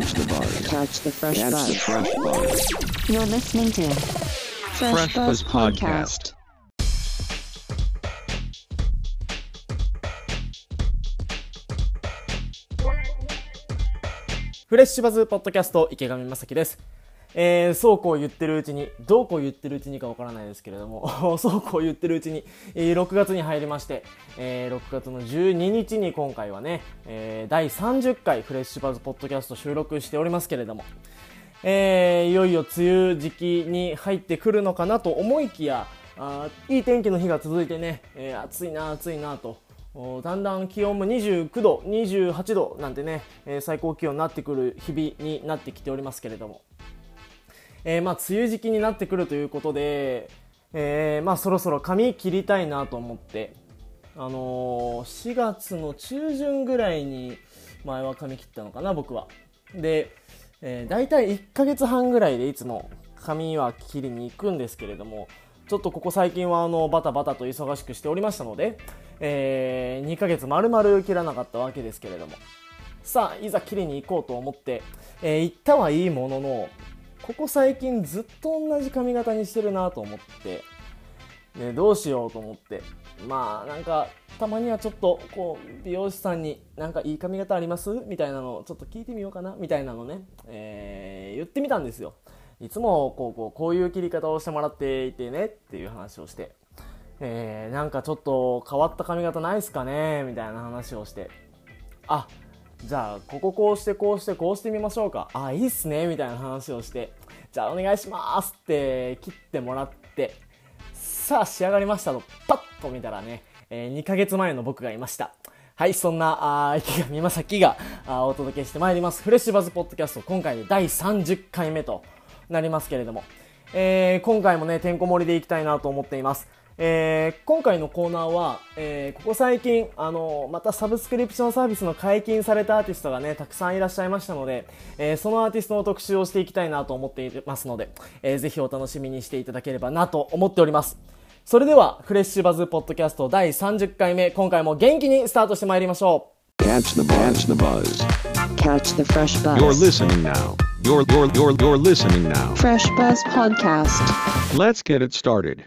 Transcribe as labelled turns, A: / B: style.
A: Catch the buzz.
B: Catch the fresh
A: Catch the
B: buzz.
A: fresh buzz.
B: You're listening to Fresh,
A: Fresh
B: Buzz
A: Buzz
B: Podcast.
A: Podcast.
C: フレッシュバズポッドキャスト池上正樹です。えー、そうこう言ってるうちに、どうこう言ってるうちにかわからないですけれども、そうこう言ってるうちに、えー6月に入りまして、えー6月の12日に今回はね、えー第30回フレッシュバズポッドキャスト収録しておりますけれども、えーいよいよ梅雨時期に入ってくるのかなと思いきや、あいい天気の日が続いてね、えー暑いな暑いなと、だんだん気温も29度、28度なんてね、えー最高気温になってくる日々になってきておりますけれども、えーまあ梅雨時期になってくるということで、えーまあそろそろ髪切りたいなと思って、あのー4月の中旬ぐらいに前は髪切ったのかな僕は。で、えー、大体1ヶ月半ぐらいでいつも髪は切りに行くんですけれどもちょっとここ最近はあのバタバタと忙しくしておりましたので、え2ヶ月丸々切らなかったわけですけれども。さあいざ切りに行こうと思って、えー行ったはいいもののここ最近ずっと同じ髪型にしてるなと思って。ね、どうしようと思って。まあなんかたまにはちょっとこう美容師さんになんかいい髪型あります？みたいなのをちょっと聞いてみようかな？みたいなのね、えー言ってみたんですよ。いつもこうこうこういう切り方をしてもらっていてねっていう話をして、えーなんかちょっと変わった髪型ないっすかね？みたいな話をして。あっじゃあこここうしてこうしてこうしてみましょうか。あいいっすね。みたいな話をしてじゃあお願いしますって切ってもらってさあ仕上がりましたとパッと見たらね、え2ヶ月前の僕がいました。はいそんなあ池上正樹があお届けしてまいります。フレッシュバズポッドキャスト今回で第30回目となりますけれども、えー今回もねてんこ盛りでいきたいなと思っています。えー今回のコーナーは、えーここ最近、あのまたサブスクリプションサービスの解禁されたアーティストがね、たくさんいらっしゃいましたので、えーそのアーティストの特集をしていきたいなと思っていますので、えーぜひお楽しみにしていただければなと思っております。それでは、フレッシュバズポッドキャスト第30回目、今回も元気にスタートしてまいりましょう。
A: Catch the buzz. Catch the buzz.
B: Catch the fresh buzz.
A: You're listening now. You're you're you're you're listening now.
B: Fresh Buzz Podcast.
A: Let's get it started.